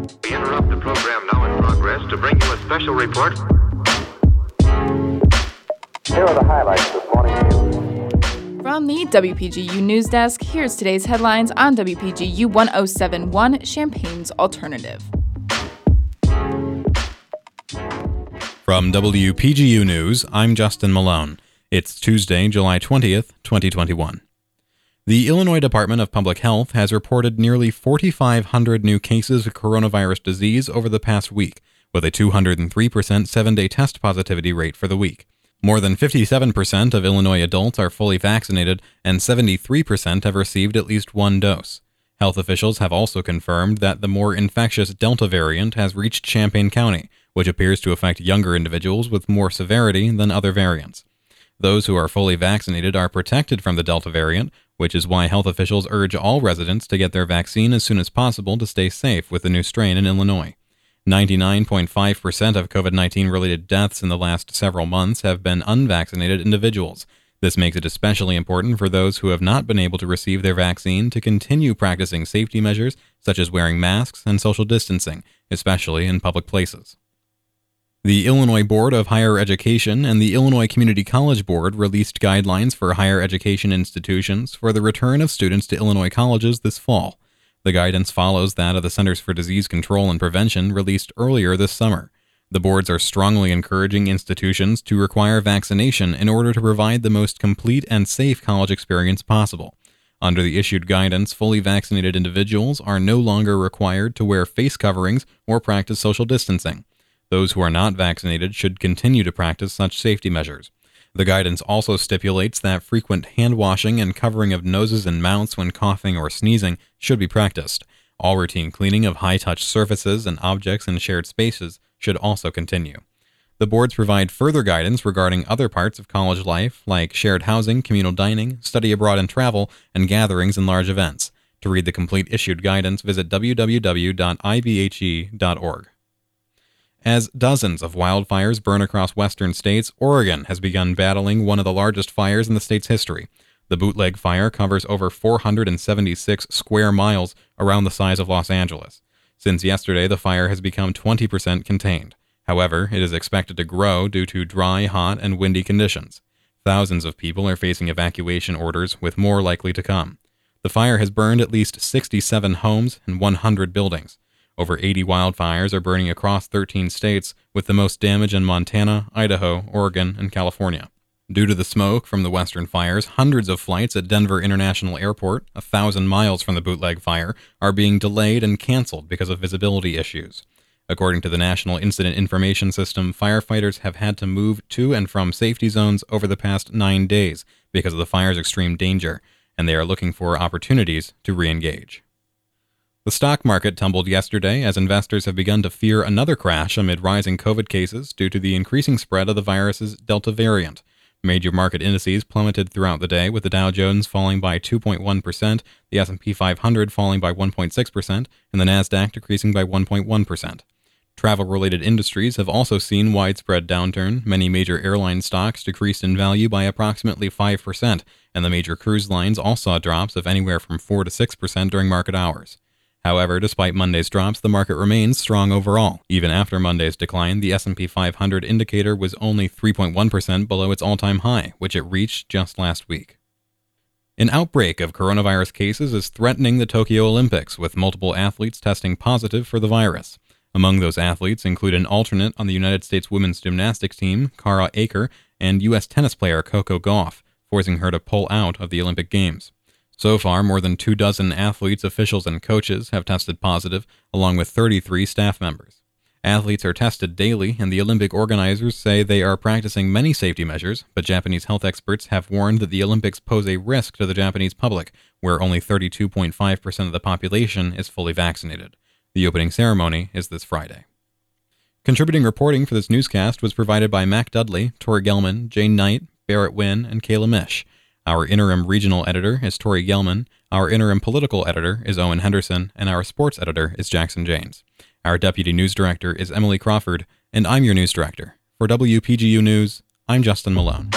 We interrupt the program now in progress to bring you a special report. Here are the highlights this morning's news. From the WPGU News Desk, here's today's headlines on WPGU 1071 Champaign's Alternative. From WPGU News, I'm Justin Malone. It's Tuesday, July 20th, 2021. The Illinois Department of Public Health has reported nearly 4,500 new cases of coronavirus disease over the past week, with a 203% seven day test positivity rate for the week. More than 57% of Illinois adults are fully vaccinated, and 73% have received at least one dose. Health officials have also confirmed that the more infectious Delta variant has reached Champaign County, which appears to affect younger individuals with more severity than other variants. Those who are fully vaccinated are protected from the Delta variant, which is why health officials urge all residents to get their vaccine as soon as possible to stay safe with the new strain in Illinois. 99.5% of COVID 19 related deaths in the last several months have been unvaccinated individuals. This makes it especially important for those who have not been able to receive their vaccine to continue practicing safety measures such as wearing masks and social distancing, especially in public places. The Illinois Board of Higher Education and the Illinois Community College Board released guidelines for higher education institutions for the return of students to Illinois colleges this fall. The guidance follows that of the Centers for Disease Control and Prevention released earlier this summer. The boards are strongly encouraging institutions to require vaccination in order to provide the most complete and safe college experience possible. Under the issued guidance, fully vaccinated individuals are no longer required to wear face coverings or practice social distancing. Those who are not vaccinated should continue to practice such safety measures. The guidance also stipulates that frequent hand washing and covering of noses and mouths when coughing or sneezing should be practiced. All routine cleaning of high touch surfaces and objects in shared spaces should also continue. The boards provide further guidance regarding other parts of college life, like shared housing, communal dining, study abroad and travel, and gatherings and large events. To read the complete issued guidance, visit www.ibhe.org. As dozens of wildfires burn across western states, Oregon has begun battling one of the largest fires in the state's history. The bootleg fire covers over 476 square miles around the size of Los Angeles. Since yesterday, the fire has become 20% contained. However, it is expected to grow due to dry, hot, and windy conditions. Thousands of people are facing evacuation orders, with more likely to come. The fire has burned at least 67 homes and 100 buildings. Over 80 wildfires are burning across 13 states, with the most damage in Montana, Idaho, Oregon, and California. Due to the smoke from the western fires, hundreds of flights at Denver International Airport, a thousand miles from the bootleg fire, are being delayed and canceled because of visibility issues. According to the National Incident Information System, firefighters have had to move to and from safety zones over the past nine days because of the fire's extreme danger, and they are looking for opportunities to re engage. The stock market tumbled yesterday as investors have begun to fear another crash amid rising COVID cases due to the increasing spread of the virus's Delta variant. Major market indices plummeted throughout the day with the Dow Jones falling by 2.1%, the S&P 500 falling by 1.6%, and the Nasdaq decreasing by 1.1%. Travel-related industries have also seen widespread downturn. Many major airline stocks decreased in value by approximately 5%, and the major cruise lines all saw drops of anywhere from 4 to 6% during market hours. However, despite Monday's drops, the market remains strong overall. Even after Monday's decline, the S&P 500 indicator was only 3.1% below its all-time high, which it reached just last week. An outbreak of coronavirus cases is threatening the Tokyo Olympics, with multiple athletes testing positive for the virus. Among those athletes include an alternate on the United States women's gymnastics team, Kara Eker, and U.S. tennis player Coco Gauff, forcing her to pull out of the Olympic Games. So far, more than two dozen athletes, officials, and coaches have tested positive, along with 33 staff members. Athletes are tested daily, and the Olympic organizers say they are practicing many safety measures, but Japanese health experts have warned that the Olympics pose a risk to the Japanese public, where only 32.5% of the population is fully vaccinated. The opening ceremony is this Friday. Contributing reporting for this newscast was provided by Mac Dudley, Tori Gelman, Jane Knight, Barrett Wynn, and Kayla Mish. Our interim regional editor is Tori Gelman, our interim political editor is Owen Henderson, and our sports editor is Jackson James. Our deputy news director is Emily Crawford, and I'm your news director. For WPGU News, I'm Justin Malone.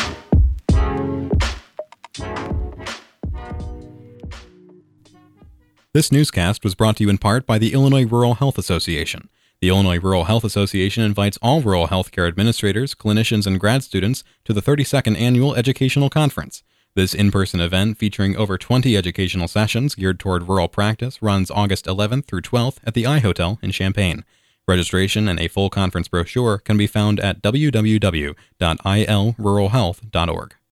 This newscast was brought to you in part by the Illinois Rural Health Association. The Illinois Rural Health Association invites all rural healthcare administrators, clinicians, and grad students to the 32nd Annual Educational Conference. This in person event, featuring over 20 educational sessions geared toward rural practice, runs August 11th through 12th at the I Hotel in Champaign. Registration and a full conference brochure can be found at www.ilruralhealth.org.